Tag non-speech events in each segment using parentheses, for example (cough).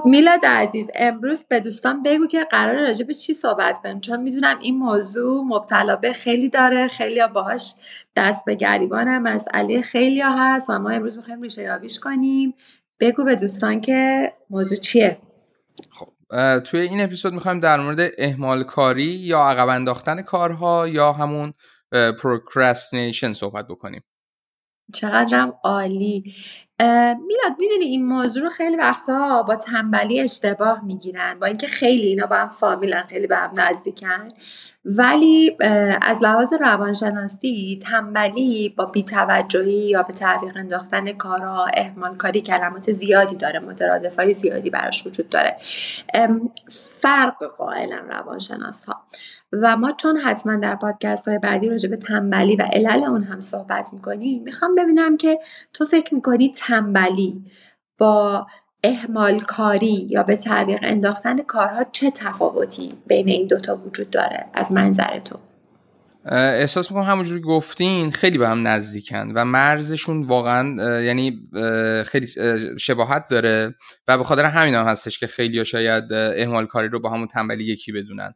خب میلاد عزیز امروز به دوستان بگو که قرار راجع به چی صحبت کنیم؟ چون می‌دونم این موضوع مبتلا به خیلی داره خیلی باهاش دست به گریبان هم مسئله خیلی هست و ما امروز می‌خوایم ریشه یابیش کنیم. بگو به دوستان که موضوع چیه؟ خب توی این اپیزود می‌خوایم در مورد اهمال کاری یا عقب انداختن کارها یا همون پروکرستینیشن صحبت بکنیم. چقدرم عالی. میلاد می‌دونی این موضوع رو خیلی وقتا با تنبلی اشتباه می‌گیرن با اینکه خیلی اینا با هم فامیلن خیلی به هم نزدیکن. ولی از لحاظ روانشناسی تنبلی با بیتوجهی یا به تعویق انداختن کارها اهمال کاری کلمات زیادی داره مترادف های زیادی براش وجود داره. فرق قائلا روانشناس ها و ما چون حتما در پادکست های بعدی راجع به تنبلی و علل اون هم صحبت می‌کنیم می‌خوام ببینم که تو فکر می‌کنی تنبلی با اهمال کاری یا به تعویق انداختن کارها چه تفاوتی بین این دوتا وجود داره از منظر تو؟ احساس می‌کنم همونجوری گفتین خیلی به هم نزدیکن و مرزشون واقعا یعنی خیلی شباهت داره و به خاطر همین هم هستش که خیلی شاید اهمال کاری رو با همون تنبلی یکی بدونن.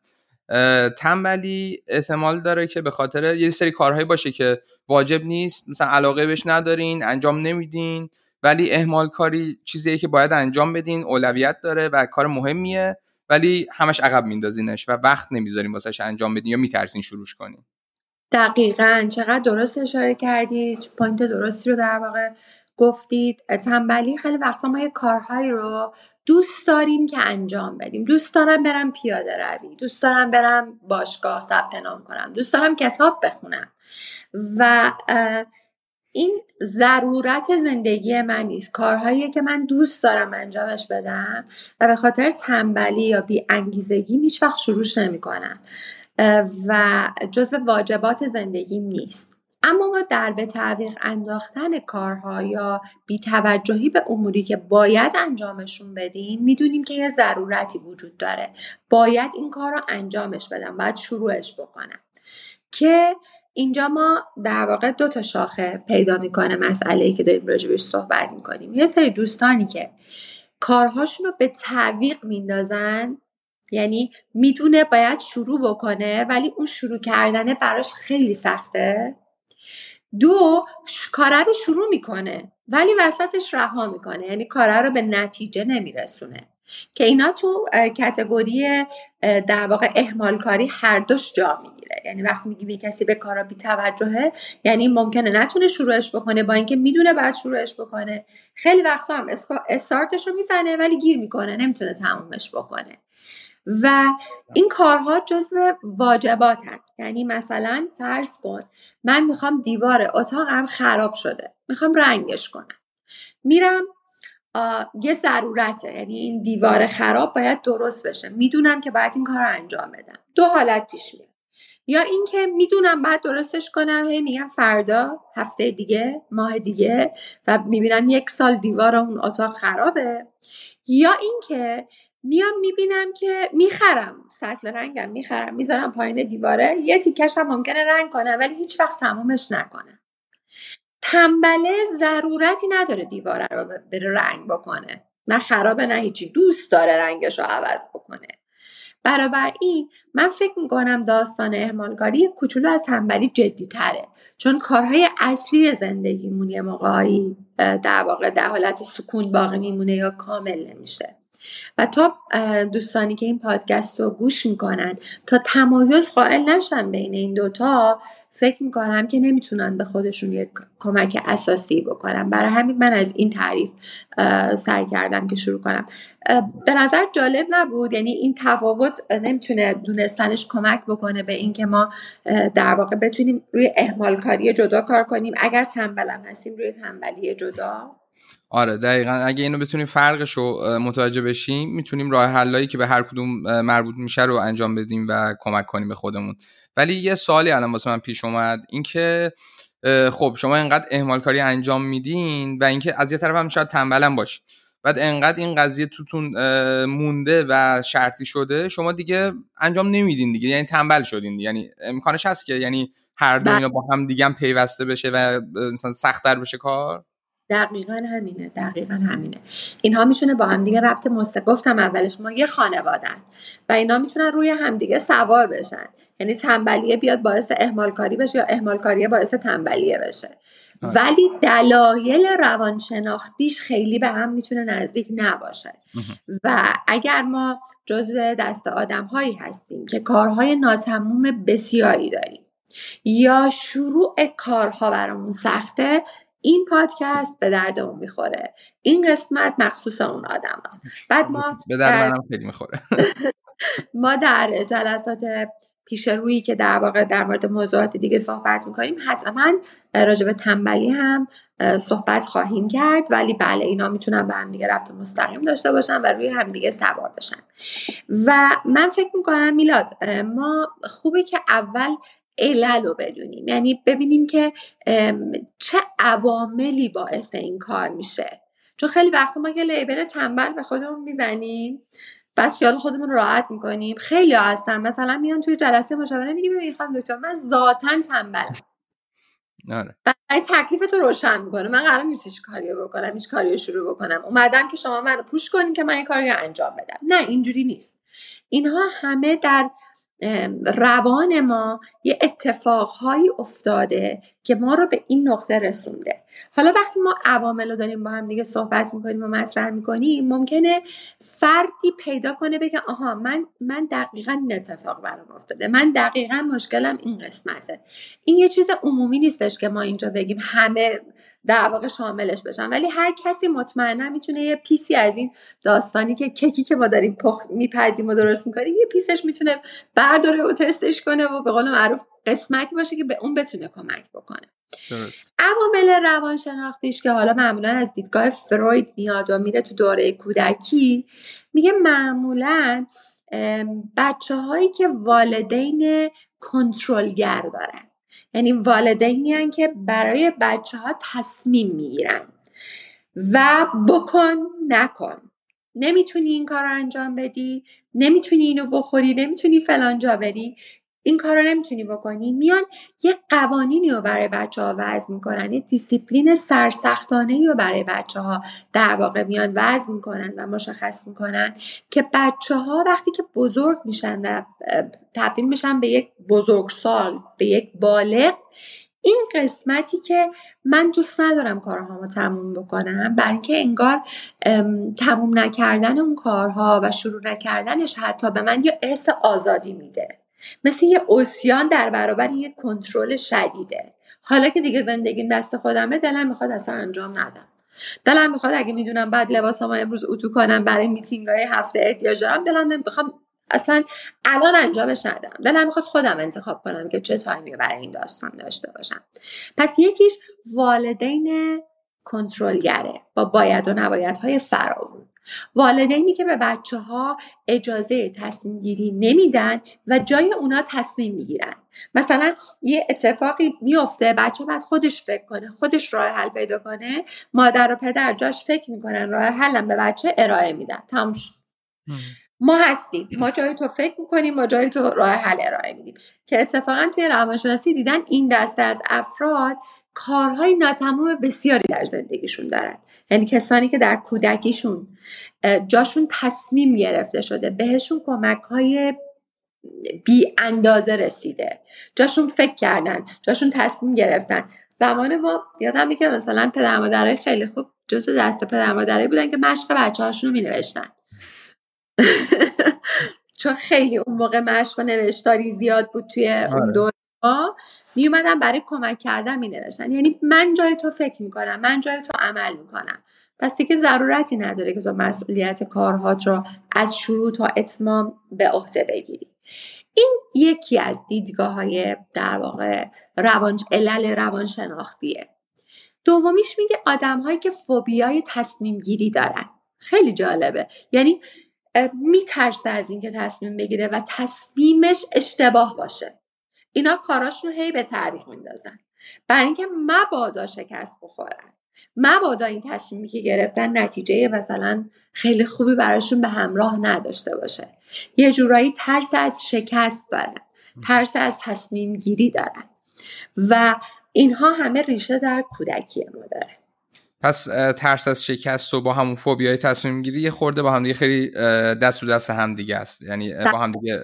تنبلی احتمال داره که به خاطر یه سری کارهایی باشه که واجب نیست. مثلا علاقه بهش ندارین انجام نمیدین ولی اهمال کاری چیزیه که باید انجام بدین اولویت داره و کار مهمیه ولی همش عقب میندازینش و وقت نمی‌ذارین واسش انجام بدین یا میترسین شروعش کنین. دقیقا. چقدر درست اشاره کردید point درستی رو در واقع گفتید؟ تنبلی خیلی وقتا ما یه کارهایی رو دوست داریم که انجام بدیم. دوست دارم برم پیاده روی. دوست دارم برم باشگاه ثبت نام کنم. دوست دارم کتاب بخونم. و این ضرورت زندگی من نیست. کارهایی که من دوست دارم انجامش بدم و به خاطر تنبلی یا بی انگیزگی هیچ وقت شروعش نمی کنم و جزو واجبات زندگیم نیست. اما ما در به تعویق انداختن کارها یا بیتوجهی به اموری که باید انجامشون بدیم می‌دونیم که یه ضرورتی وجود داره. باید این کار رو انجامش بدم باید شروعش بکنم که اینجا ما در واقع دو تا شاخه پیدا می‌کنه مسئله که داریم راجبش صحبت می‌کنیم. یه سری دوستانی که کارهاشون رو به تعویق میندازن یعنی می‌دونه باید شروع بکنه ولی اون شروع کردنه براش خیلی سخته. دو کاره رو شروع می‌کنه ولی وسطش رها می‌کنه یعنی کاره رو به نتیجه نمیرسونه. که اینا تو کتگوری در واقع اهمال کاری هر دوش جا می‌گیره. یعنی وقتی میگیم کسی به کارا بی توجهه یعنی ممکنه نتونه شروعش بکنه با اینکه می‌دونه بعد شروعش بکنه. خیلی وقتا هم استارتش رو می‌زنه ولی گیر می‌کنه نمی‌تونه تمومش بکنه. و این کارها جزو واجباتن. یعنی مثلا فرض کن من می‌خوام دیوار اتاقم خراب شده می‌خوام رنگش کنم. میرم یه ضرورته یعنی این دیوار خراب باید درست بشه. می‌دونم که باید این کار رو انجام بدم. دو حالت پیش میاد. یا اینکه می‌دونم بعد درستش کنم هی میگم فردا هفته دیگه ماه دیگه و می‌بینم یک سال دیوار اون اتاق خرابه. یا اینکه میام می‌بینم که می‌خرم. سطل رنگم می‌خرم. می‌ذارم پایین دیواره. یه تیکش هم ممکنه رنگ کنم ولی هیچ وقت تمومش نکنم تنبله ضرورتی نداره دیواره رو بره رنگ بکنه. نه خرابه نه هیچی. دوست داره رنگش رو عوض بکنه. این من فکر می‌کنم داستان اهمالکاری کوچولو از تنبلی جدی تره چون کارهای اصلی زندگیمون یه موقعی در واقع در حالت سکون باقی میمونه یا کامل نمیشه. و تا دوستانی که این پادکست رو گوش می‌کنن تا تمایز قائل نشن بین این دوتا فکر می‌کنم که نمی‌تونن به خودشون یک کمک اساسی بکنن. برای همین من از این تعریف سعی کردم که شروع کنم. به نظر جالب نبود یعنی این تفاوت نمی‌تونه دونستنش کمک بکنه به اینکه ما در واقع بتونیم روی اهمال کاری جدا کار کنیم. اگر تنبلم هستیم روی تنبلی جدا. آره دقیقا. اگه اینو بتونیم فرقش رو متوجه بشیم می‌تونیم راه حلایی که به هر کدوم مربوط میشه رو انجام بدیم و کمک کنیم به خودمون. ولی یه سوالی الان واسه من پیش اومد. اینکه خب شما اینقدر اهمال کاری انجام میدین و اینکه از یه طرف هم شاید تنبلم باشید بعد انقدر این قضیه توتون مونده و شرطی شده شما دیگه انجام نمیدین دیگه. یعنی تنبل شدین یعنی امکانش هست که یعنی هر دو اینا با هم دیگه هم پیوسته بشه و مثلا سختتر بشه کار؟ دقیقا همینه دقیقا همینه. اینها می‌تونه با همدیگه ربط مست گفتم اولش ما یه خانوادن و اینا می‌تونن روی همدیگه سوار بشن. یعنی تنبلیه بیاد باعث اهمالکاری بشه یا اهمالکاریه باعث تنبلیه بشه. آره. ولی دلایل روانشناختیش خیلی به هم می‌تونه نزدیک نباشه. و اگر ما جزو دست آدم هایی هستیم که کارهای ناتموم بسیاری داریم یا شروع کارها برامون سخته این پادکست به دردمون می‌خوره. این قسمت مخصوص اون آدم هست بعد ما به درد منم خیلی می‌خوره. (laughs) ما در جلسات پیش روی که در واقع در مورد موضوعات دیگه صحبت می‌کنیم حتما راجع به تنبلی هم صحبت خواهیم کرد. ولی بله اینا می‌تونن به هم دیگه رفت مستقیم داشته باشن و روی همدیگه سوار بشن. و من فکر می‌کنم میلاد ما خوبه که اول علل رو بدونیم. یعنی ببینیم که چه عواملی باعث این کار میشه. چون خیلی وقت ما یه لیبل تنبل به خودمون می‌زنیم بعد خیال خودمون راحت می‌کنیم. خیلی هستن. مثلا میان توی جلسه مشاوره میگه ببین خانم دکتر من ذاتا تنبلم. آره. بعد تکلیف تو روشن می‌کنه. من قرار نیست هیچ کاری بکنم هیچ کاری شروع بکنم. اومدم که شما منو پوش کنین که من این کاری انجام بدم. نه اینجوری نیست. اینها همه در روان ما یه اتفاقهایی افتاده که ما رو به این نقطه رسونده. حالا وقتی ما عوامل رو داریم با هم دیگه صحبت می‌کنیم و مطرح می‌کنیم ممکنه فردی پیدا کنه بگه آها من من دقیقا این اتفاق برام افتاده. من دقیقا مشکلم این قسمته. این یه چیز عمومی نیستش که ما اینجا بگیم همه در واقع شاملش بشن. ولی هر کسی مطمئنا می‌تونه یه پیسی از این داستانی که ککی که ما داریم پخت میپزیم و درست می‌کنیم یه پیسش می‌تونه برداره و تستش کنه و به قول معروف قسمتی باشه که به اون بتونه کمک بکنه. عوامل روانشناختیش که حالا معمولا از دیدگاه فروید میاد و میره تو دوره کودکی میگه معمولا بچه هایی که والدین کنترلگر دارن. یعنی والدینی که برای بچه ها تصمیم می‌گیرن. و بکن نکن. نمی‌تونی این کار رو انجام بدی نمی‌تونی اینو بخوری نمی‌تونی فلان جا بری. این کار رو نمی‌تونی بکنی. میان یه قوانینی رو برای بچه ها وضع می‌کنن یه دیسیپلین سرسختانه رو برای بچه ها در واقع میان وضع می‌کنن و مشخص می‌کنن که بچه ها وقتی که بزرگ میشن و تبدیل میشن به یک بزرگسال به یک بالغ این قسمتی که من دوست ندارم کارهامو تموم بکنم برای اینکه انگار تموم نکردن اون کارها و شروع نکردنش حتی به من یه حس آزادی میده. مثل یه اوسیان در برابر یه کنترل شدیده. حالا که دیگه زندگیم دست خودمه دلم می‌خواد اصلا انجام ندم. دلم می‌خواد اگه می‌دونم بعد لباسامو امروز اتو کنم برای میتینگ های هفته احتیاج دارم دلم نمی‌خوام اصلا الان انجامش ندم. دلم می‌خواد خودم انتخاب کنم که چه تایمی برای این داستان داشته باشم. پس یکیش والدین کنترلگره با باید و نباید های فراوون. والدینی که به بچه ها اجازه تصمیم گیری نمیدن و جای اونا تصمیم می‌گیرن. مثلا یه اتفاقی میفته بچه باید خودش فکر کنه خودش راه حل پیدا کنه مادر و پدر جاش فکر می‌کنن راه حلم به بچه ارائه میدن. تموم ما هستیم. ما جای تو فکر می‌کنیم ما جای تو راه حل ارائه میدیم. که اتفاقا توی روانشناسی دیدن این دسته از افراد کارهای ناتمام بسیاری در زندگیشون دارن. یعنی کسانی که در کودکیشون جاشون تصمیم گرفته شده بهشون کمک های بی اندازه رسیده. جاشون فکر کردن جاشون تصمیم گرفتن. زمان ما یادم که مثلا پدر مادرای خیلی خوب جز دست پدر مادرای بودن که مشق بچه هاشون رو می نوشتن (laughs) چون خیلی اون موقع مشق و نوشتاری زیاد بود توی اون. دوره می اومدن برای کمک کردن می نوشتن یعنی من جای تو فکر می‌کنم من جای تو عمل می‌کنم. پس دیگه ضرورتی نداره که تو مسئولیت کارهات رو از شروع تا اتمام به عهده بگیری. این یکی از دیدگاه های در واقع روان علل روانشناختیه. دومیش میگه آدم هایی که فوبیای تصمیم گیری دارن. خیلی جالبه. یعنی میترسه از اینکه تصمیم بگیره و تصمیمش اشتباه باشه. اینا کاراشون هی به تعریف میندازن. برای اینکه مبادا شکست بخورن. مبادا این تصمیمی که گرفتن نتیجه مثلا خیلی خوبی براشون به همراه نداشته باشه. یه جورایی ترس از شکست دارن. ترس از تصمیم گیری دارن. و اینها همه ریشه در کودکی ما داره. پس ترس از شکست و با همون فوبیای تصمیم گیری یه خورده با هم دیگه خیلی دست و دست هم دیگه است. یعنی با هم دیگه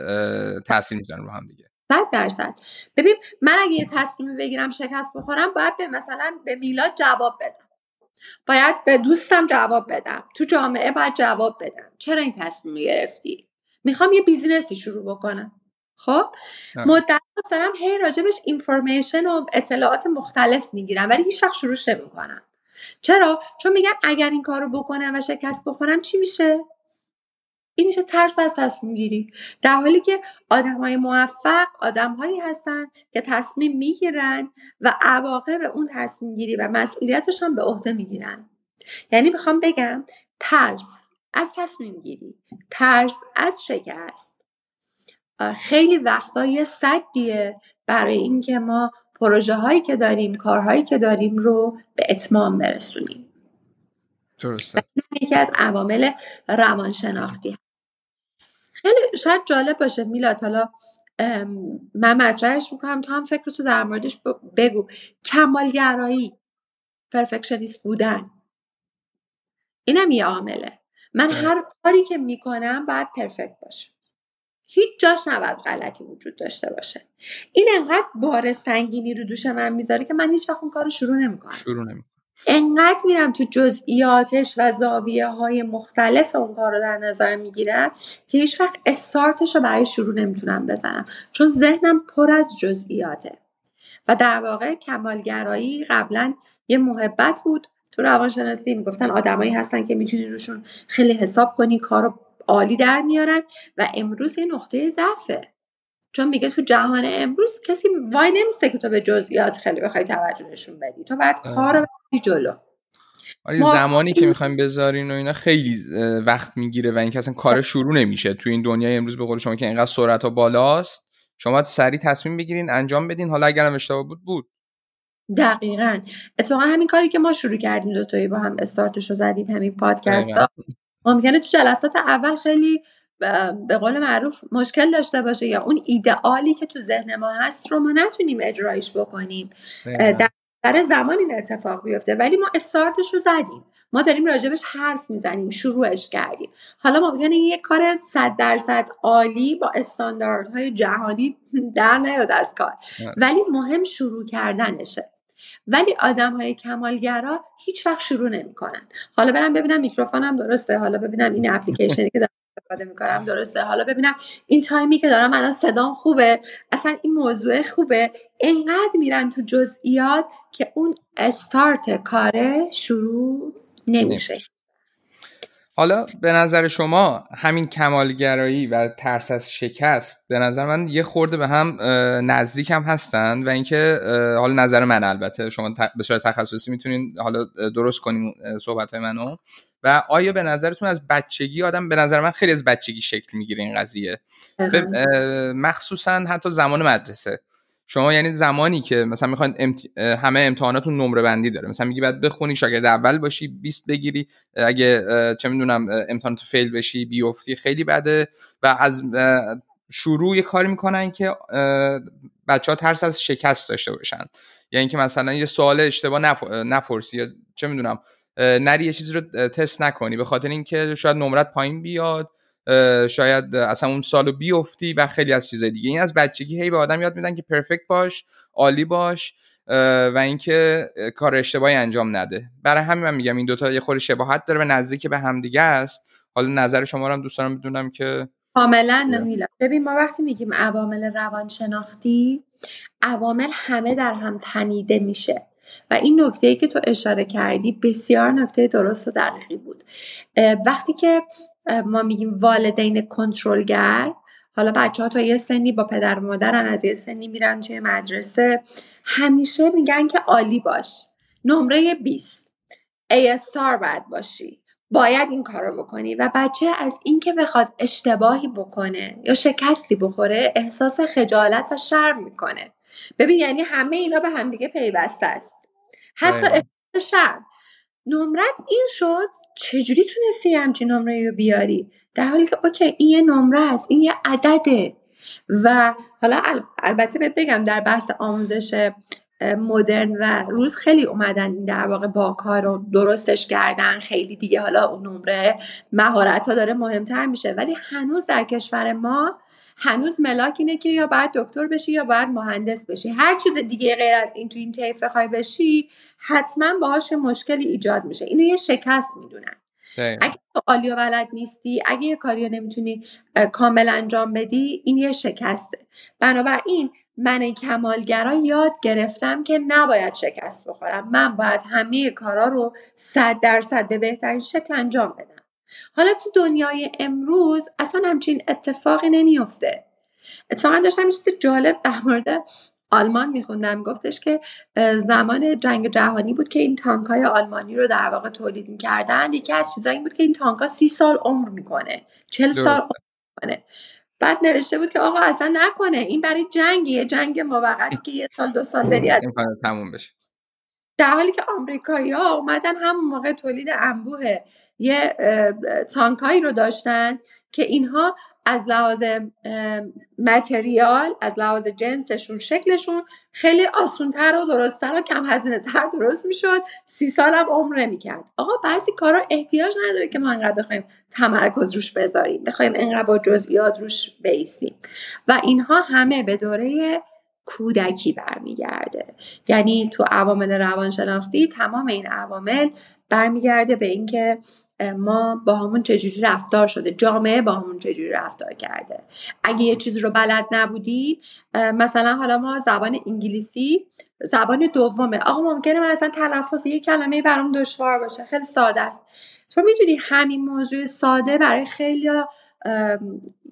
تاثیر می‌ذارن با هم دیگه. صد درصد. ببین من اگه یه تصمیم بگیرم شکست بخورم باید به مثلا به میلاد جواب بدم. باید به دوستم جواب بدم. تو جامعه باید جواب بدم. چرا این تصمیم گرفتی؟ می‌خوام یه business ی شروع بکنم. خب؟ مدت دارم هی راجبش information و اطلاعات مختلف می‌گیرم ولی هیچ وقت شروعش نمی‌کنم. چرا؟ چون میگم اگر این کارو بکنم و شکست بخورم چی میشه؟ این میشه ترس از تصمیم گیری. در حالی که آدم های موفق آدم هایی هستن که تصمیم می‌گیرن و عواقب اون تصمیم گیری و مسئولیتشان به عهده می‌گیرن. یعنی می‌خوام بگم ترس از تصمیم گیری ترس از شکست. خیلی وقتا یه صدیه برای اینکه ما پروژه هایی که داریم کارهایی که داریم رو به اتمام برسونیم. درسته. یکی از عوامل روانشناختی خیلی شاید جالب باشه میلاد حالا من مطرحش می‌کنم تو هم فکرتو در موردش بگو. کمالگرایی پرفکشنیست بودن. اینم یه عامله. من هر کاری که می‌کنم باید پرفکت باشه. هیچ جاش نباید غلطی وجود داشته باشه. این انقدر بار سنگینی رو دوش من می‌ذاره که من هیچ وقت اون کار رو شروع نمی‌کنم. شروع نمی‌کنم. انقدر میرم تو جزئیاتش و زاویه های مختلف اون کار رو در نظر می‌گیرم که هیچ وقت استارتش رو برای شروع نمی‌تونم بزنم. چون ذهنم پر از جزئیاته. و در واقع کمالگرایی قبلا یه محبت بود. تو روانشناسی می‌گفتن آدمایی هستن که می‌تونی روشون خیلی حساب کنی کار رو عالی در میارن و امروز یه نقطه ضعفه. چون میگه تو جهان امروز کسی وای نمیسته که تو به جزئیات خیلی بخوای توجه نشون بدی. تو بعد کار رو جلو. ما... زمانی که می‌خوایم بذارین و اینا خیلی وقت می‌گیره و اینکه اصلا کار شروع نمیشه. تو این دنیای امروز به قول شما که اینقدر سرعت ها بالاست شما باید سریع تصمیم بگیرین انجام بدین. حالا اگرم اشتباه بود بود. دقیقا. اتفاقا همین کاری که ما شروع کردیم دوتایی با هم استارتش رو زدیم همین پادکست ممکنه تو جلسات اول خیلی به قول معروف مشکل داشته باشه یا اون ایدئالی که تو ذهن ما هست رو ما نتونیم اجرایش بکنیم. در زمان این اتفاق بیفته ولی ما استارتش رو زدیم. ما داریم راجبش حرف می‌زنیم شروعش کردیم. حالا ممکنه یه کار صد درصد عالی با استانداردهای جهانی در نیاد از کار. ولی مهم شروع کردنشه. ولی آدم های کمالگرا هیچ وقت شروع نمی‌کنن. حالا برم ببینم میکروفونم درسته حالا ببینم این اپلیکیشنی که دارم استفاده می‌کنم درسته؟ حالا ببینم این تایمی که دارم الان صدام خوبه؟ اصلا این موضوع خوبه؟ انقدر میرن تو جزئیات که اون استارت کاره شروع نمیشه. حالا به نظر شما همین کمالگرایی و ترس از شکست به نظر من یه خورده به هم نزدیک هم هستن و اینکه حالا نظر من البته شما به صورت تخصصی می‌تونین حالا درست کنین صحبت های منو. و آیا به نظرتون از بچگی آدم به نظر من خیلی از بچگی شکل می‌گیره این قضیه؟ مخصوصا حتی زمان مدرسه. شما یعنی زمانی که مثلا می‌خواین امت... همه امتحاناتون نمره بندی داره. مثلا میگی بعد بخونی شاگرد اول باشی 20 بگیری. اگه چه می‌دونم امتحانات فیل بشی بیفتی خیلی بده. و از شروع یه کاری می‌کنن که بچه ها ترس از شکست داشته باشن. یعنی که مثلا یه سوال اشتباه نپ... نپرسی یا چه می‌دونم نری یه چیزی رو تست نکنی. به خاطر اینکه شاید نمرت پایین بیاد شاید اصلا اون سالو بیفتی و خیلی از چیزای دیگه. این از بچگی هی به آدم یاد میدن که پرفکت باش عالی باش و اینکه کار اشتباهی انجام نده. برای همین من میگم این دوتا یه خورده شباهت داره و نزدیک به همدیگه است. حالا نظر شما رو هم دوست دارم بدونم که کاملا نمیلا. ببین ما وقتی میگیم عوامل روانشناختی عوامل همه در هم تنیده میشه. و این نکته ای که تو اشاره کردی بسیار نکته درست و دقیقی بود. وقتی که ما میگیم والدین کنترلگر حالا بچه ها تا یه سنی با پدر و مادرن از یه سنی میرن توی مدرسه همیشه میگن که عالی باش. نمره 20 A استار باید باشی. باید این کار رو بکنی و بچه از اینکه بخواد اشتباهی بکنه یا شکستی بخوره احساس خجالت و شرم می‌کنه. ببین یعنی همه اینا به همدیگه پیوسته است. حتی احساس شرم. نمرت این شد چجوری تونستی همچین نمره رو بیاری؟ در حالی که اوکی این یه نمره است این یه عدده. و حالا البته بهت بگم در بحث آموزش مدرن و روز خیلی اومدن این در واقع باکار رو درستش کردن. خیلی دیگه حالا اون نمره مهارت ها داره مهمتر میشه. ولی هنوز در کشور ما هنوز ملاک اینه که یا باید دکتر بشی یا باید مهندس بشی. هر چیز دیگه غیر از این تو این طیف بخوای بشی حتما باهاش مشکلی ایجاد میشه. اینو یه شکست می‌دونن. اگه تو عالی و بلد نیستی اگه یه کاری رو نمی‌تونی کامل انجام بدی این یه شکسته. بنابراین من کمالگرا یاد گرفتم که نباید شکست بخورم. من باید همه کارا رو صد درصد به بهترین شکل انجام بدم. حالا تو دنیای امروز اصلا همچین اتفاقی نمیافته. اتفاقا داشتم یه چیز جالب در مورد آلمان میخوندم. گفتش که زمان جنگ جهانی بود که این تانک های آلمانی رو در واقع تولید می‌کردن یکی از چیزایی بود که این تانک ها سی سال عمر می‌کنه چل سال عمر می‌کنه. بعد نوشته بود که آقا اصلا نکنه این برای جنگیه جنگ موقتی که یه سال دو سال بری تموم بشه. در حالی که آمریکایی ها اومدن همون موقع تولید انبوه یه تانکایی رو داشتن که اینها از لحاظ متریال از لحاظ جنسشون شکلشون خیلی آسونتر و درستتر و کم هزینه تر درست می‌شد. سی سال هم عمر نمی‌کرد. آقا بعضی کارا احتیاج نداره که ما انقدر بخوایم تمرکز روش بذاریم. بخوایم انقدر با جزئیات روش بیستیم و اینها همه به دوره کودکی برمیگرده. یعنی تو عوامل روانشناختی تمام این عوامل برمیگرده به اینکه ما با همون چجوری رفتار شده؟ جامعه با همون چجوری رفتار کرده؟ اگه یه چیزی رو بلد نبودی مثلا حالا ما زبان انگلیسی زبان دومه. آقا ممکنه من اصلا تلفظ یه کلمه برام دشوار باشه. خیلی ساده است. تو می‌دونی همین موضوع ساده برای خیلی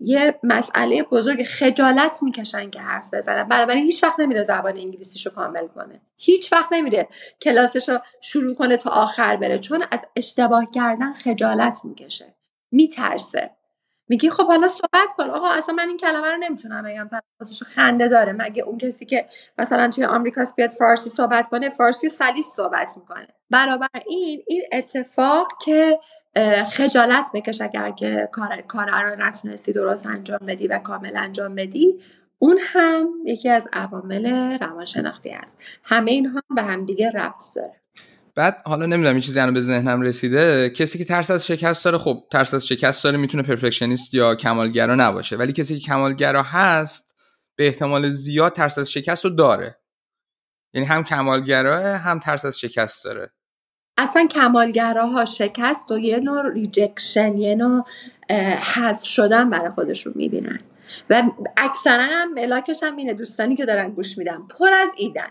یه مسئله بزرگ خجالت می‌کشن که حرف بزنن. بنابراین هیچ وقت نمیره زبان انگلیسیشو کامل کنه. هیچ وقت نمیره کلاسش رو شروع کنه تا آخر بره چون از اشتباه کردن خجالت می‌کشه. میترسه. میگی خب حالا صحبت کن. آقا اصلا من این کلمه رو نمی‌تونم بگم. تلفظش خنده داره. مگه اون کسی که مثلا توی آمریکا بیاد فارسی صحبت کنه فارسی سلیس صحبت می‌کنه. برابر این این اتفاق که خجالت بکش اگر که کار کار رو نتونستی درست انجام بدی و کامل انجام بدی. اون هم یکی از عوامل روانشناختی است. همه اینها به همدیگه ربط داره. بعد حالا نمی‌دونم این چیزی به ذهنم رسیده. کسی که ترس از شکست داره خب ترس از شکست داره می‌تونه پرفکشنیست یا کمالگرا نباشه. ولی کسی که کمالگرا هست به احتمال زیاد ترس از شکست رو داره. یعنی هم کمالگراه هم ترس از شکست داره. اصلا کمالگراها شکست و یه نوع rejection یه نوع حذف شدن برای خودشون می‌بینن. و اکثرا هم ملاکش هم اینه دوستانی که دارن گوش میدن پر از ایدن.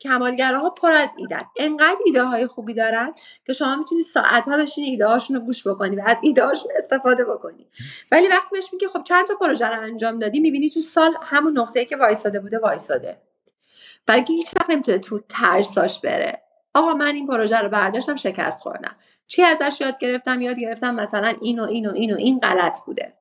کمالگراها پر از ایدن. انقدر ایده های خوبی دارن که شما می‌تونی ساعت ها بشینی ایده هاشون رو گوش بکنی و از ایده هاشون استفاده بکنی. ولی وقتی بهش میگی خب چند تا پروژه رو انجام دادی می‌بینی تو سال همون نقطه که وایساده بوده وایساده. برای هیچ وقت نمی‌تونه تو ترساش بره. آقا من این پروژه رو برداشتم شکست خوردم. چی ازش یاد گرفتم؟ یاد گرفتم مثلا این و این و این و این غلط بوده.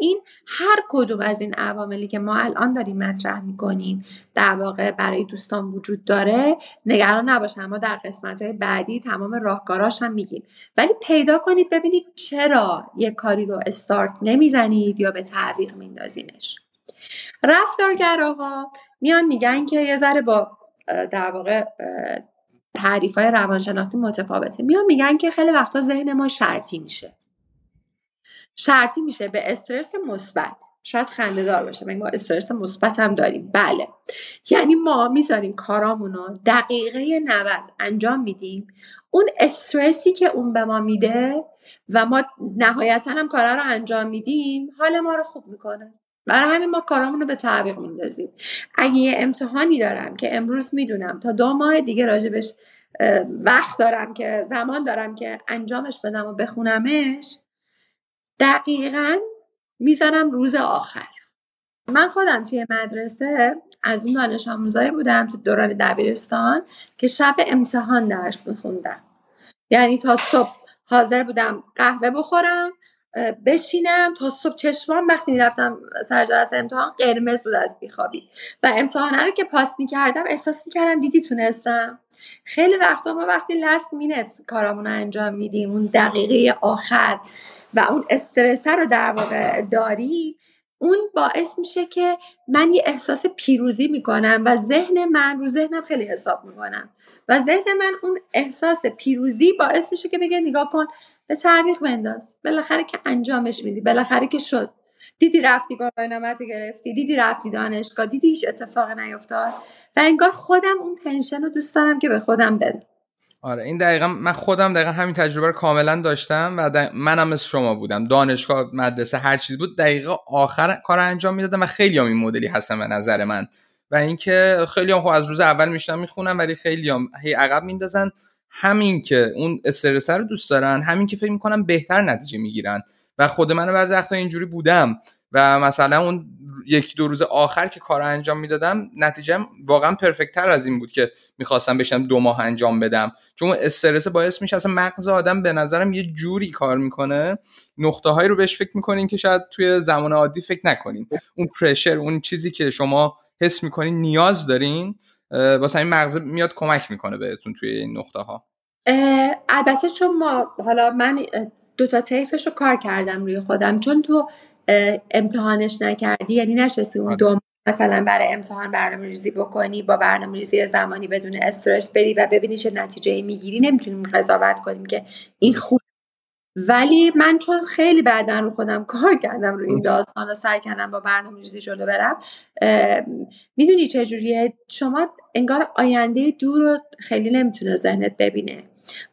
این هر کدوم از این عواملی که ما الان داریم مطرح می‌کنیم در واقع برای دوستان وجود داره نگران نباشن. ما در قسمت های بعدی تمام راهکاراش هم میگیم. ولی پیدا کنید ببینید چرا یه کاری رو استارت نمی‌زنید یا به تعویق میندازینش رفتارگراها میان میگن که یه ذره با در واقع تعریف های روانشناختی متفاوته. میان میگن که خیلی وقتا ذهن ما شرطی میشه. شرطی میشه به استرس مثبت. شاید خنده دار باشه ما استرس مثبت هم داریم. بله. یعنی ما می‌ذاریم کارامون رو دقیقه 90 انجام میدیم. اون استرسی که اون به ما میده و ما نهایتا هم کارا رو انجام میدیم حال ما رو خوب می‌کنه. برای همین ما کارامون رو به تعویق میندازیم اگه یه امتحانی دارم که امروز می‌دونم تا دو ماه دیگه راجبش وقت دارم که زمان دارم که انجامش بدم و بخونمش دقیقا می‌ذارم روز آخر. من خودم توی مدرسه از اون دانش آموزایی بودم تو دوران دبیرستان که شب امتحان درس میخوندم. یعنی تا صبح حاضر بودم قهوه بخورم بشینم تا صبح چشمان وقتی می‌رفتم سر جلسه امتحان قرمز بود از بیخوابی. و امتحانه رو که پاس می‌کردم احساس می‌کردم دیدی تونستم. خیلی وقتا ما وقتی لست مینت کارامون رو انجام میدیم اون دقیقه آخر و اون استرسه رو در واقع داری اون باعث میشه که من یه احساس پیروزی می‌کنم و ذهن من رو ذهنم خیلی حساب می‌کنم. و ذهن من اون احساس پیروزی باعث میشه که بگه نگاه کن به تعویق بنداز. بالاخره که انجامش میدی. بالاخره که شد. دیدی رفتی نمت گرفتی. دیدی رفتی دانشگاه. دیدی هیچ اتفاق نیفتاد. و انگار خودم اون تنشن رو دوست دارم که به خودم بده آره این دقیقا من خودم دقیقا همین تجربه رو کاملا داشتم و منم مثل شما بودم. دانشگاه مدرسه هر چیز بود. دقیقا آخر کار انجام می‌دادم و خیلی هم این مدلی هستم به نظر من. و اینکه خیلی هم خب از روز اول میشنم می‌خونم ولی خیلی هم هی عقب میندازن همین که اون استرس رو دوست دارن همین که فکر می‌کنم بهتر نتیجه می‌گیرن. و خود من بعضی وقتا اینجوری بودم و مثلا اون یک دو روز آخر که کار انجام می‌دادم نتیجه واقعا پرفکت تر از این بود که می‌خواستم بشم دو ماه انجام بدم. چون استرس باعث میشه اصلا مغز آدم به نظرم یه جوری کار می‌کنه. نقطه هایی رو بهش فکر می‌کنین که شاید توی زمان عادی فکر نکنین. اون پرشر اون چیزی که شما حس می‌کنین نیاز دارین. واسه این مغز میاد کمک می‌کنه بهتون توی این نقطه ها البته چون ما حالا من دو تا طیفش رو کار کردم روی خودم. چون تو امتحانش نکردی یعنی نشستی اون آره. دو مثلا برای امتحان برنامه ریزی بکنی با برنامه ریزی زمانی بدون استرس بری و ببینی چه نتیجه می‌گیری. نمی‌تونیم قضاوت کنیم که این خوب ولی من چون خیلی بعدا رو خودم (laughs) کار کردم روی این داستان و سعی کردم با برنامه ریزی جلو برم می‌دونی چجوریه شما انگار آینده دور رو خیلی نمی‌تونه ذهنت ببینه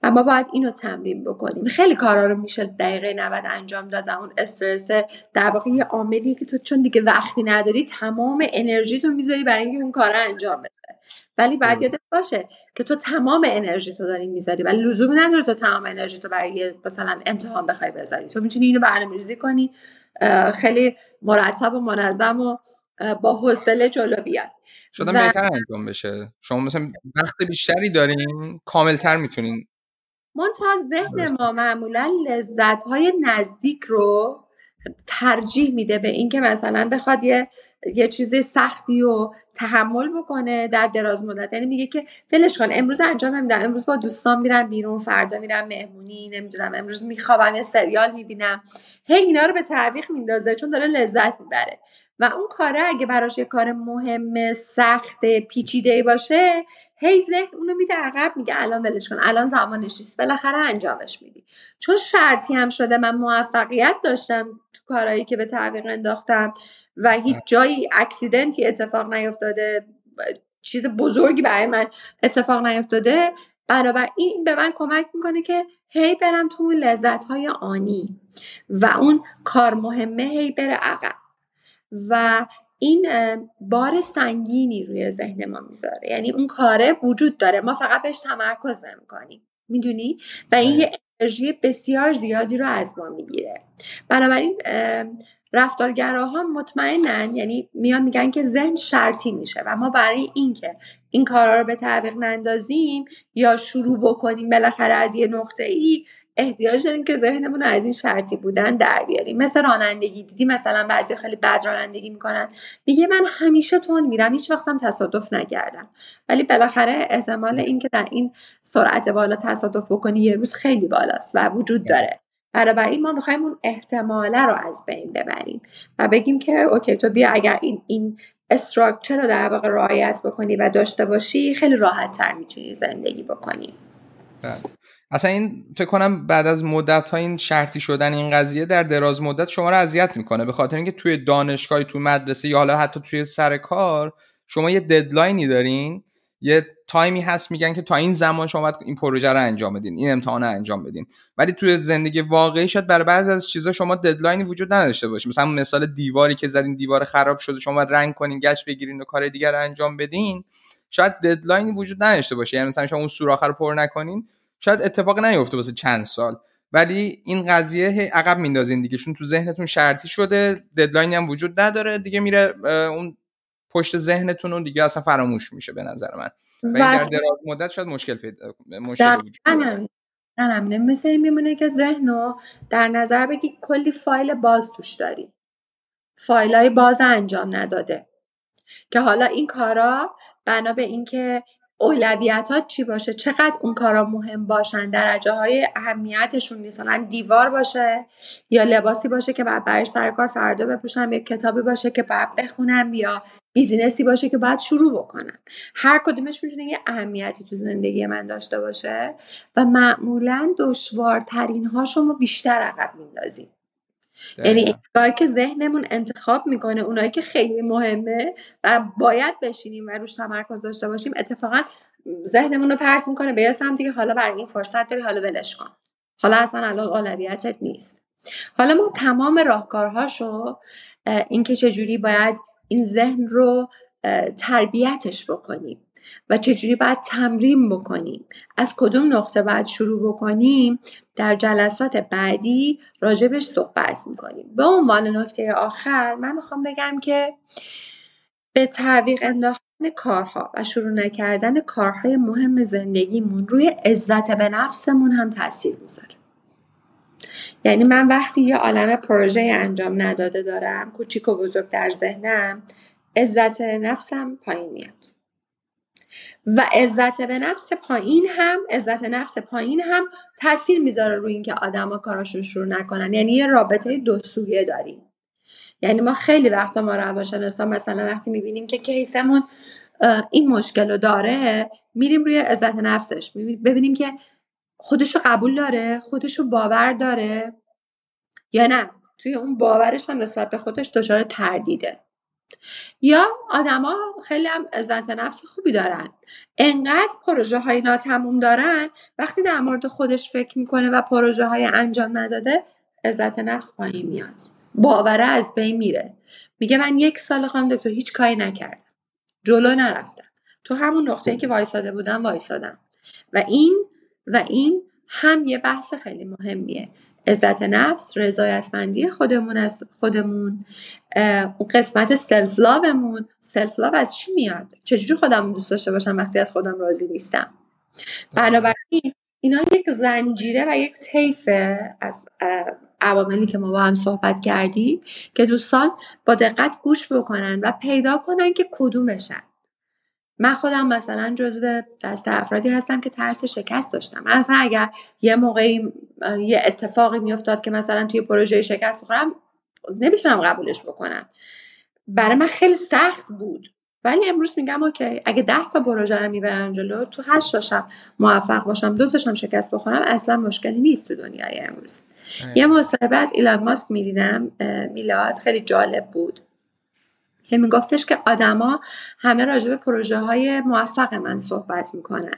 و ما باید اینو تمرین بکنیم. خیلی کارا رو میشه دقیقه 90 انجام داد و اون استرس در واقع یه عاملیه که تو چون دیگه وقتی نداری تمام انرژی تو می‌ذاری برای اینکه اون کار انجام بده. ولی باید یادت باشه که تو تمام انرژی تو داری می‌ذاری ولی لزومی نداره تو تمام انرژی تو برای مثلا امتحان بخوای بذاری. تو می‌تونی اینو برنامه‌ریزی کنی خیلی مرتب و منظم و با حوصله جلو بیاد شدن بهتر انجام بشه. شما مثلا وقت بیشتری دارین کاملتر می‌تونین. منتها ذهن ما معمولا لذت های نزدیک رو ترجیح میده به اینکه مثلا بخواد یه یه چیز سختی و تحمل بکنه در دراز مدت. یعنی میگه که ولش کن امروز انجام نمیدم. امروز با دوستان میرم بیرون فردا میرم مهمونی نمی‌دونم امروز میخوابم یه سریال می‌بینم. هی اینا رو به تعویق میندازه چون داره لذت می‌بره. و اون کاره اگه براش یه کار مهم سخت پیچیده باشه هی ذهن اونو میده عقب میگه الان ولش کن الان زمانش نیست. بالاخره انجامش میدی. چون شرطی هم شده. من موفقیت داشتم تو کارهایی که به تعویق انداختم. و هیچ جایی اکسیدنتی اتفاق نیفتاده چیز بزرگی برای من اتفاق نیفتاده. برابر این به من کمک می‌کنه که هی برم تو لذت های آنی و اون کار مهمه هی بره عقب. و این بار سنگینی روی ذهن ما می‌ذاره. یعنی اون کاره وجود داره. ما فقط بهش تمرکز نمی‌کنیم. می‌دونی؟ و این یه انرژی بسیار زیادی رو از ما می‌گیره. بنابراین رفتارگراها مطمئنن یعنی میان میگن که ذهن شرطی میشه و ما برای اینکه این کارا رو به تعویق نندازیم یا شروع بکنیم بالاخره از یه نقطه ای احتیاج داریم که ذهنمون از این شرطی بودن در بیاریم. مثل رانندگی دیدی مثلا بعضی خیلی بد رانندگی می‌کنن. میگه من همیشه تون میرم هیچ وقتم تصادف نکردم. ولی بالاخره احتمال اینکه در این سرعت بالا تصادف بکنی یه روز خیلی بالاست و وجود داره. این ما می‌خوایم اون احتماله رو از بین ببریم و بگیم که okay تو بیا اگر این این structure رو در واقع رعایت بکنی و داشته باشی خیلی راحت تر می‌تونی زندگی بکنی بله. اصلا این فکر کنم بعد از مدت ها این شرطی شدن این قضیه در دراز مدت شما رو اذیت می‌کنه به خاطر اینکه توی دانشگاه توی مدرسه یا حالا حتی توی سر کار شما یه deadline ی دارین یه time ی هست میگن که تا این زمان شما باید این پروژه رو انجام بدین این امتحان رو انجام بدین. ولی توی زندگی واقعی شاید برای بعضی از چیزا شما ددلاینی وجود نداشته باشه مثلا مثال دیواری که زدین دیوار خراب شده شما رنگ کنین گچ بگیرین و کار دیگر رو انجام بدین شاید ددلاینی وجود نداشته باشه. یعنی مثلا شما اون سوراخ رو پر نکنین شاید اتفاق نیفته واسه چند سال. ولی این قضیه عقب میندازین دیگه. چون تو ذهنتون شرطی شده ددلاینی هم وجود نداره دیگه میره اون پشت ذهنتون اون دیگه اصلا فراموش میشه به نظر من. و در دراز مدت شاید مشکل پیدا مشکل وجود نه مثل این میمونه که ذهنو در نظر بگی کلی فایل باز توش داری. فایل های باز انجام نداده. که حالا این کارا بنا به اینکه اولویتات چی باشه؟ چقدر اون کارا مهم باشن؟ درجه های اهمیتشون مثلا دیوار باشه یا لباسی باشه که بعد برای سر کار فردا بپوشم یا کتابی باشه که بعد بخونم یا بیزینسی باشه که باید شروع بکنم هر کدومش می‌تونه یه اهمیتی تو زندگی من داشته باشه و معمولا دشوارترین هاشون رو بیشتر عقب میندازیم یعنی کاری که ذهنمون انتخاب می‌کنه اونایی که خیلی مهمه و باید بشینیم و روش تمرکز داشته باشیم اتفاقا ذهنمون رو پرس می‌کنه به یه سمتی که حالا برای این فرصت داری حالا ولش کن. حالا اصلا الان اولویتت نیست. حالا ما تمام راهکارهاشو اینکه چجوری باید این ذهن رو تربیتش بکنیم. و چجوری باید تمرین بکنیم؟ از کدوم نقطه باید شروع بکنیم؟ در جلسات بعدی راجبش صحبت می‌کنیم. به عنوان نکته آخر من می‌خوام بگم که به تعویق انداختن کارها و شروع نکردن کارهای مهم زندگیمون روی عزت به نفسمون هم تاثیر می‌ذاره. یعنی من وقتی یه عالم پروژه انجام نداده دارم کوچیک و بزرگ در ذهنم عزت نفسم پایین میاد. و عزت به نفس پایین هم عزت نفس پایین هم تاثیر می‌ذاره روی اینکه آدما کاراشون شروع نکنن. یعنی یه رابطه دو سویه داریم. یعنی ما خیلی وقتا ما روانشناسا مثلا وقتی می‌بینیم که کیسمون این مشکل رو داره میریم روی عزت نفسش. ببینیم که خودشو قبول داره خودشو باور داره یا نه. توی اون باورش هم نسبت به خودش دچار تردیده. یا آدما خیلی هم عزت نفس خوبی دارن. انقدر پروژه های ناتموم دارن وقتی در مورد خودش فکر می‌کنه و پروژه های انجام نداده عزت نفس پایین میاد. باوره از بین میره. میگه من یک سال خواهم دکتر هیچ کاری نکردم. جلو نرفتم. تو همون نقطه که وایساده بودم وایسادم. و این و این هم یه بحث خیلی مهمیه. عزت نفس رضایتمندی خودمون از خودمون اون قسمت self-love مون self-love از چی میاد؟ چجوری خودم دوست داشته باشم وقتی از خودم راضی نیستم؟ بنابراین اینا یک زنجیره و یک طیفه از عواملی که ما با هم صحبت کردیم که دوستان با دقت گوش بکنن و پیدا کنن که کدومشن. من خودم مثلا جزو دست افرادی هستم که ترس شکست داشتم. اصلا اگر یه موقعی یه اتفاقی میافتاد که مثلا توی پروژه شکست بخورم نمی‌تونم قبولش بکنم. برای من خیلی سخت بود. ولی امروز میگم اوکی اگه ده تا پروژه رو می‌برم جلو تو هشت تاشم موفق باشم دو تاشم شکست بخورم اصلا مشکلی نیست تو دنیای امروز. یه مصاحبه از ایلان ماسک می‌دیدم میلاد خیلی جالب بود. که میگفتش که آدما همه راجع به پروژه های موفق من صحبت می‌کنن.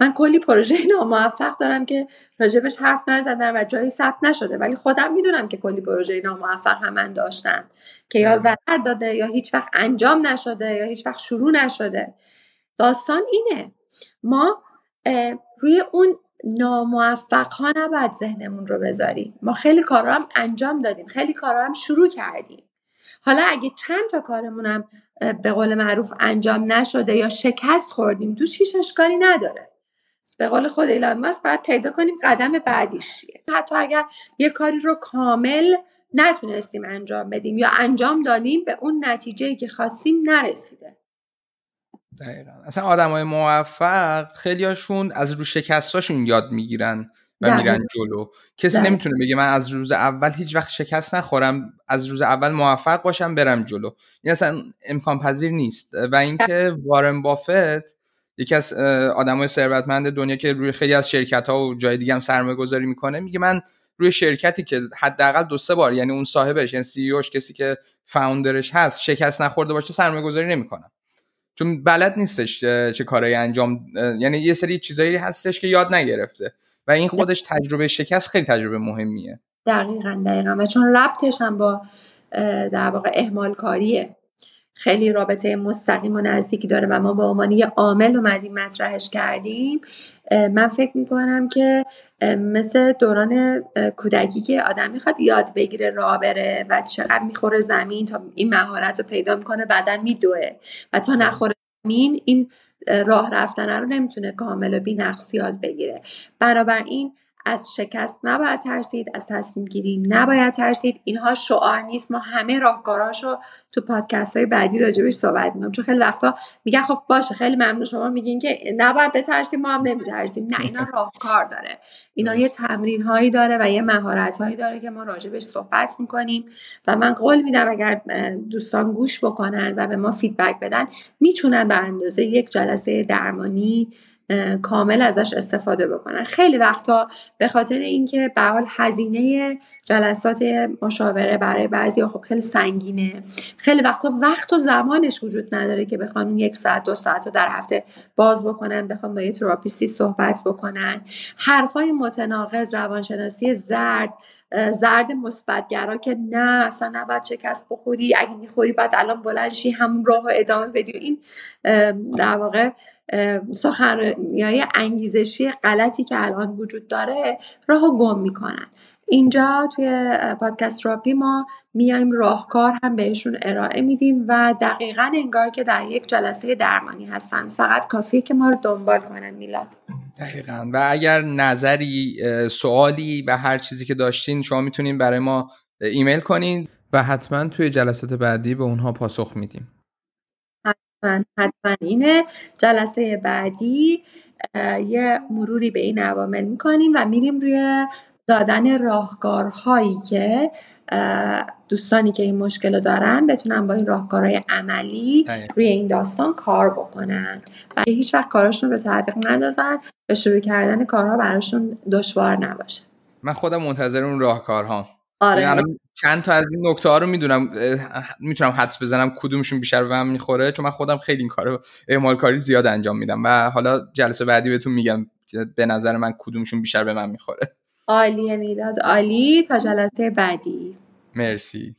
من کلی پروژه ناموفق دارم که راجبش حرف نزدم و جایی ثبت نشده ولی خودم می‌دونم که کلی پروژه ناموفق هم من داشتم که یا ضرر داده یا هیچ وقت انجام نشده یا هیچ وقت شروع نشده. داستان اینه. ما روی اون ناموفق ها نباید ذهنمون رو بذاریم. ما خیلی کارا هم انجام دادیم. خیلی کارا هم شروع کردیم. حالا اگه چند تا کارمونم به قول معروف انجام نشده یا شکست خوردیم توش هیچ اشکالی نداره. به قول خود ایلان ماسک باید پیدا کنیم قدم بعدیش چیه. حتی اگر یه کاری رو کامل نتونستیم انجام بدیم یا انجام دادیم به اون نتیجه که خواستیم نرسیده. دقیقا. اصلا آدم های موفق خیلی هاشون از رو شکستاشون یاد می‌گیرن. و میرن جلو. کسی نمی‌تونه بگه من از روز اول هیچ وقت شکست نخورم از روز اول موفق باشم برم جلو. این اصلا امکان پذیر نیست. و اینکه وارن بافت یکی از آدمای ثروتمند دنیا که روی خیلی از شرکت ها و جای دیگه هم سرمایه گذاری می‌کنه میگه من روی شرکتی که حداقل دو سه بار یعنی اون صاحبش یعنی سی اوش کسی که فاوندرش هست شکست نخورده باشه سرمایه گذاری نمی‌کنم چون بلد نیستش چه کارایی انجام یعنی یه سری چیزایی هستش که یاد نگرفته. و این خودش تجربه شکست خیلی تجربه مهمیه. دقیقا دقیقا. و چون ربطش هم با در واقع اهمال کاریه خیلی رابطه مستقیم و نزدیکی داره و ما به عنوان یه عامل اومدیم مطرحش کردیم. من فکر می‌کنم که مثل دوران کودکی که آدم می‌خواد یاد بگیره راه بره و چقدر می‌خوره زمین تا این مهارت رو پیدا می‌کنه بعدا میدوه. و تا نخوره زمین این راه رفتن رو نمی‌تونه کامل و بینقص یاد بگیره. بنابراین از شکست نباید ترسید از تصمیم گیری نباید ترسید. اینها شعار نیست. ما همه راهکاراشو تو پادکست های بعدی راجبش صحبت می‌کنم چون خیلی وقتا میگن خب باشه خیلی ممنون شما میگین که نباید بترسیم ما هم نمیترسیم. نه اینا راهکار داره. اینا یه تمرین هایی داره و یه مهارت هایی داره که ما راجبش صحبت می‌کنیم و من قول میدم اگر دوستان گوش بکنن و به ما فیدبک بدن می‌تونن به اندازه یک جلسه درمانی کامل ازش استفاده بکنن. خیلی وقتا به خاطر اینکه به حال هزینه جلسات مشاوره برای بعضی خب خیلی سنگینه. خیلی وقتا وقت و زمانش وجود نداره که بخوان یک ساعت دو ساعت رو در هفته باز بکنن بخوان با یه تراپیستی صحبت بکنن. حرفای متناقض روانشناسی زرد زرد مثبتگرا که نه اصلا نباید شکست بخوری اگه می‌خوری بعد الان بلنشی همون راه ادامه بدی. این در واقع سخنرانی انگیزشی غلطی که الان وجود داره راه گم می‌کنن. اینجا توی پادکست راپی ما میایم راهکار هم بهشون ارائه میدیم و دقیقا انگار که در یک جلسه درمانی هستن. فقط کافیه که ما رو دنبال کنن میلاد. دقیقا. و اگر نظری سوالی و هر چیزی که داشتین شما می‌تونین برای ما ایمیل کنین. و حتما توی جلسات بعدی به اونها پاسخ میدیم. حتما حتما اینه. جلسه بعدی یه مروری به این عوامل می‌کنیم و میریم روی دادن راهکارهایی که دوستانی که این مشکل رو دارن بتونن با این راهکارهای عملی روی این داستان کار بکنن. و هیچ وقت کاراشون رو به تعویق ندازن به شروع کردن کارها براشون دشوار نباشه. من خودم منتظر اون راهکارها آره. یعنی چند تا از این نکته ها رو می‌دونم می‌تونم حدس بزنم کدومشون بیشتر به من می‌خوره چون من خودم خیلی این کارو اعمال کاری زیاد انجام میدم و حالا جلسه بعدی بهتون میگم به نظر من کدومشون بیشتر به من می‌خوره. عالیه میلاد. عالی. تا جلسه بعدی. مرسی.